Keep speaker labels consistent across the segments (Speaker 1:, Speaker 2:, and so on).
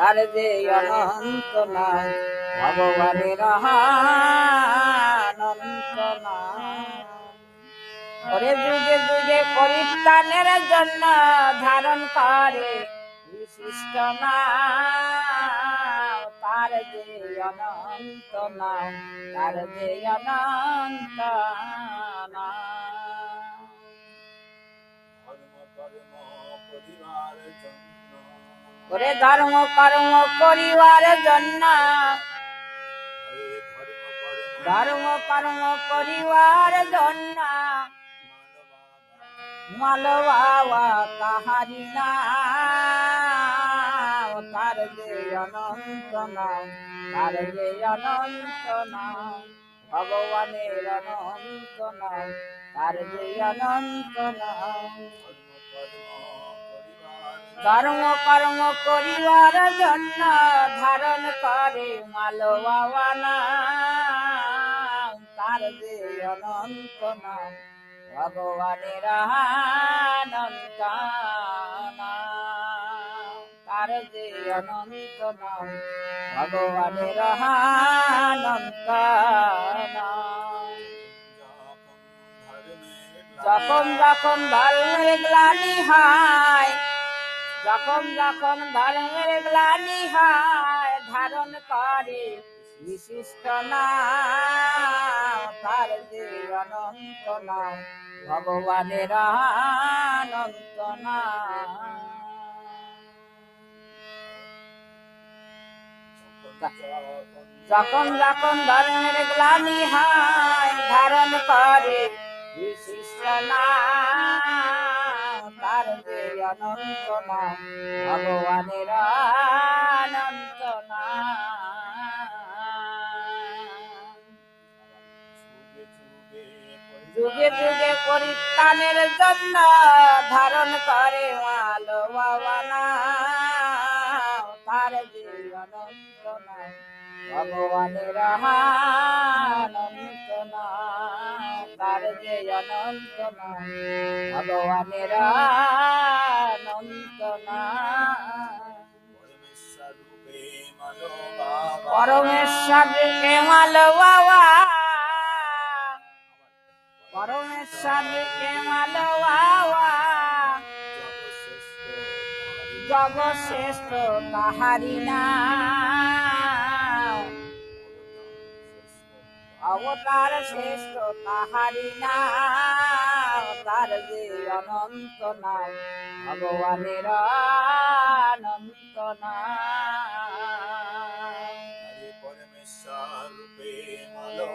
Speaker 1: তার যে অনন্ত নাম ভগবানের অনন্ত নাম যুগে যুগে পরিত্রাণের জন্য ধারণ করে বিশিষ্ট নাম তার যে অনন্ত নাম তার যে অনন্ত নাম ওরে ধর্ম কর্ম করিবার জন্য। ধর্ম কর্ম করিবার জন্য। মাল বাবা কাহারি নাম তার যে অনন্ত নাম তার যে অনন্ত নাম ভগবানের অনন্ত নাম তার যে অনন্ত নাম ধর্ম কর্ম করিবার জন্য ধারণ করে মাল বাবা তার যে অনন্ত নাম, ভগবানের অনন্ত তার যে অনন্ত নাম, ভগবানের অনন্ত নাম যখন যখন ধর্মের গ্লানি হয় যখন যখন ধর্মের গ্লানি হয়, ধারণ করে বিশিষ্ট নাম তার অনন্ত নাম ভগবানের অনন্ত যখন যখন ধর্মের গ্লানি হয়, ধারণ করে বিশিষ্ট যে অনন্ত নাম ভগবানের অনন্ত যুগে যুগে পরিত্রাণের জন্য ধারণ করে মাল ভগবানের অনন্ত যে অনন্ত নাম ভগবানের অনন্ত নাম পরমেশ্বর কেমাল বাবা পরমেশ্বর কেমাল বাবা জগ তাহারি নাম। অবতার শ্রেষ্ঠ তাহারি নাম, তার যে অনন্ত নাম, ভগবানের অনন্ত নাম।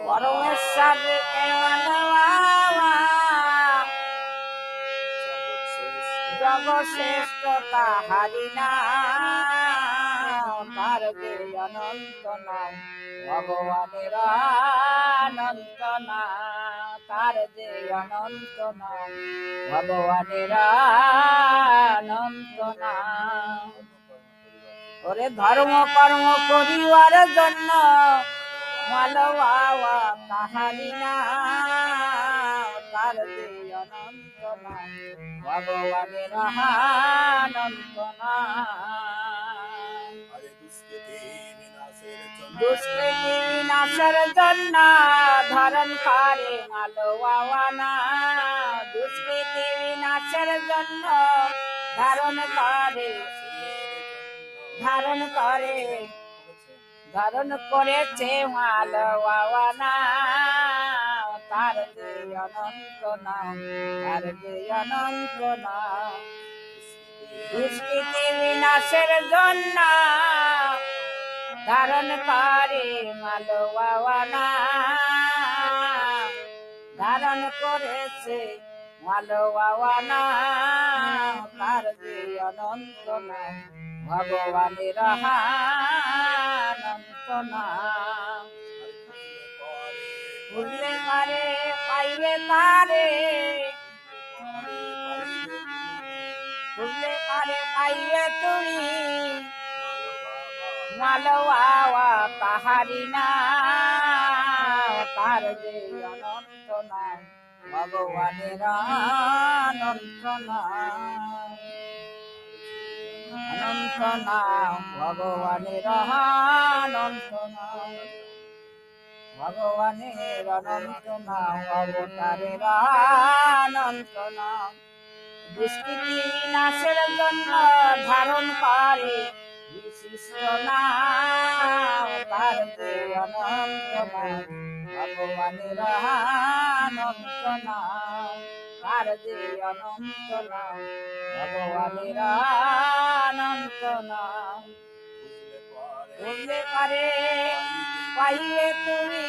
Speaker 1: পরমেশ্বর কেমন বাবা জগ তাহারি নাম, তার যে অনন্ত নাম। ভগবানের অনন্ত নাম তার যে অনন্ত নাম ভগবানের অনন্ত নাম ওরে ধর্ম কর্ম করিবার জন্য মাল বাবা তাহারি নাম তার যে অনন্ত ভগবানের অনন্ত নাম দুষ্কৃতি জন্য ধারণ করে মালো বাবা না দুষ্কৃতি বিনাশের জন্য ধারণ করে ধারণ করে, ধারণ করেছে মাল বাবা না তার অনন্ত নাম, তার অনন্ত দুষ্কৃতি বিনাশের জন্য ধারণ করে মাল বাবা না ধারণ করেছে মাল বাবা না তার যে অনন্ত নাম, ভগবানের অনন্ত নাম। বুঝলে পারে পাইবে তারে মালওয়াওয়া তাহারি না, তার যে অনন্ত নাম ভগবানের অনন্ত অনন্ত নাম, ভগবানের অনন্ত নাম। ভগবানের অনন্ত নাম, অবতারের অনন্ত নাম। দুষ্কৃতি, নাশের জন্য ধারণ করে বিশিষ্ট নাম, তার অনন্ত ভগবানের অনন্ত নাম, তার যে অনন্ত নাম ভগবানের অনন্ত নাম। বুঝলে পারে? পাইলে তুমি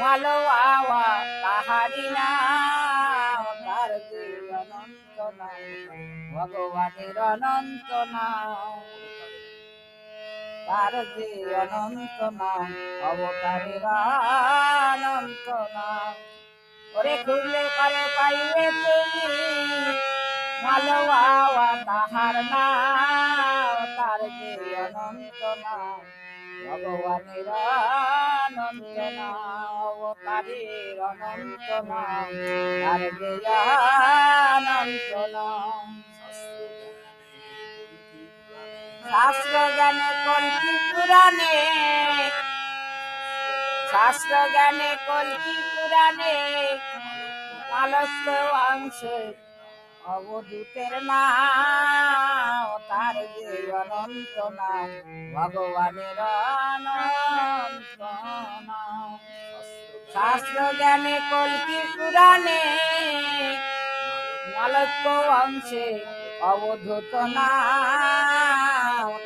Speaker 1: ভালো আওয়া তাহারি নাম, তার যে ভগবানের অনন্ত নাম। তার যে অনন্ত নাম অবতারের অনন্ত নাম ওরে খুললে পারে পাইবে তুমি ভালো আওয়া তাহার নাম তার যে অনন্ত নাম ভগবানের অনন্ত নাম অবতারের অনন্ত নাম তার যে অনন্ত নাম শাস্ত্র জ্ঞানে কল্কি পুরাণে? শাস্ত্র জ্ঞানে কল্কি পুরাণে? আলস্য অংশে অবধূতের নাম, তার যে অনন্ত নাম, ভগবানের অনন্ত নাম। শাস্ত্র জ্ঞানে কল্কি পুরাণে? মালক্য অংশে অবধূত নাম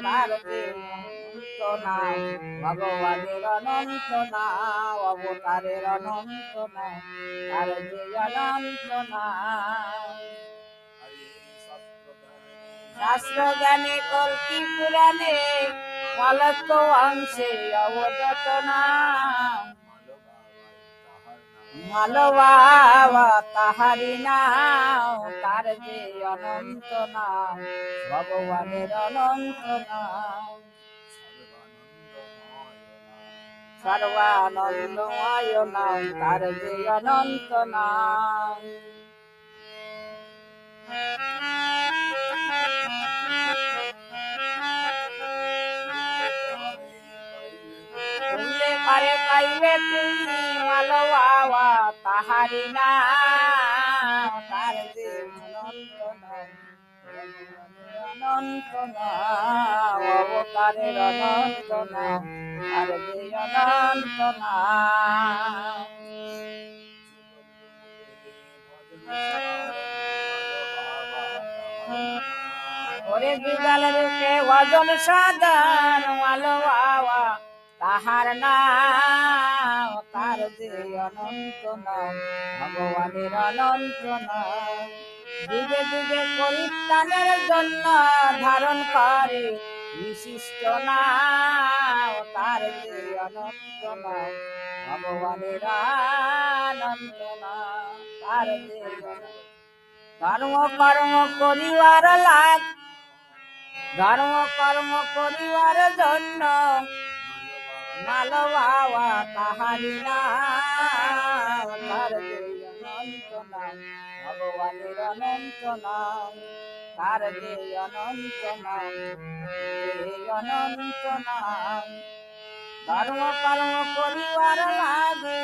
Speaker 1: তার যে অনন্ত নাম ভগবানের অনন্ত নাম অবতারের অনন্ত নাম পুরাণে মালক্য অংশে অবদত নাম। মালবাবা তাহারি নাম, তার যে অনন্ত নাম, ভগবানের অনন্ত নাম। সর্বানন্দময় নাম, তার যে অনন্ত নাম। পারে পাইবে তুমি মালবাবা তাহারি নাম তার যে অনন্ত নাম অবতারের অনন্ত নাম আর যে অনন্ত নাম ওরে যুগল রূপে ওজন সাধন আলো বাবা তাহার নাম, তার যে অনন্ত নাম, ভগবানের অনন্ত নাম। যুগে যুগে পরিত্রাণের জন্য ধারণ করে বিশিষ্ট নাম, তার যে অনন্ত নাম, ভগবানের অনন্ত নাম, তার যে ধর্ম কর্ম করিবার লাগ, ধর্ম কর্ম করিবার জন্য মাল বাবা তাহারি নাম তার অনন্ত ভগবানের অনন্ত নাম তার যে অনন্ত নাম অনন্ত নাম ধর্ম কর্ম করিবার লাগে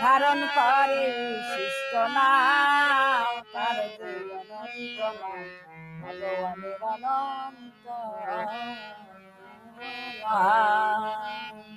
Speaker 1: ধারণ করে বিশিষ্ট নাম তার যে অনন্ত নাম ভগবানের অনন্ত নাম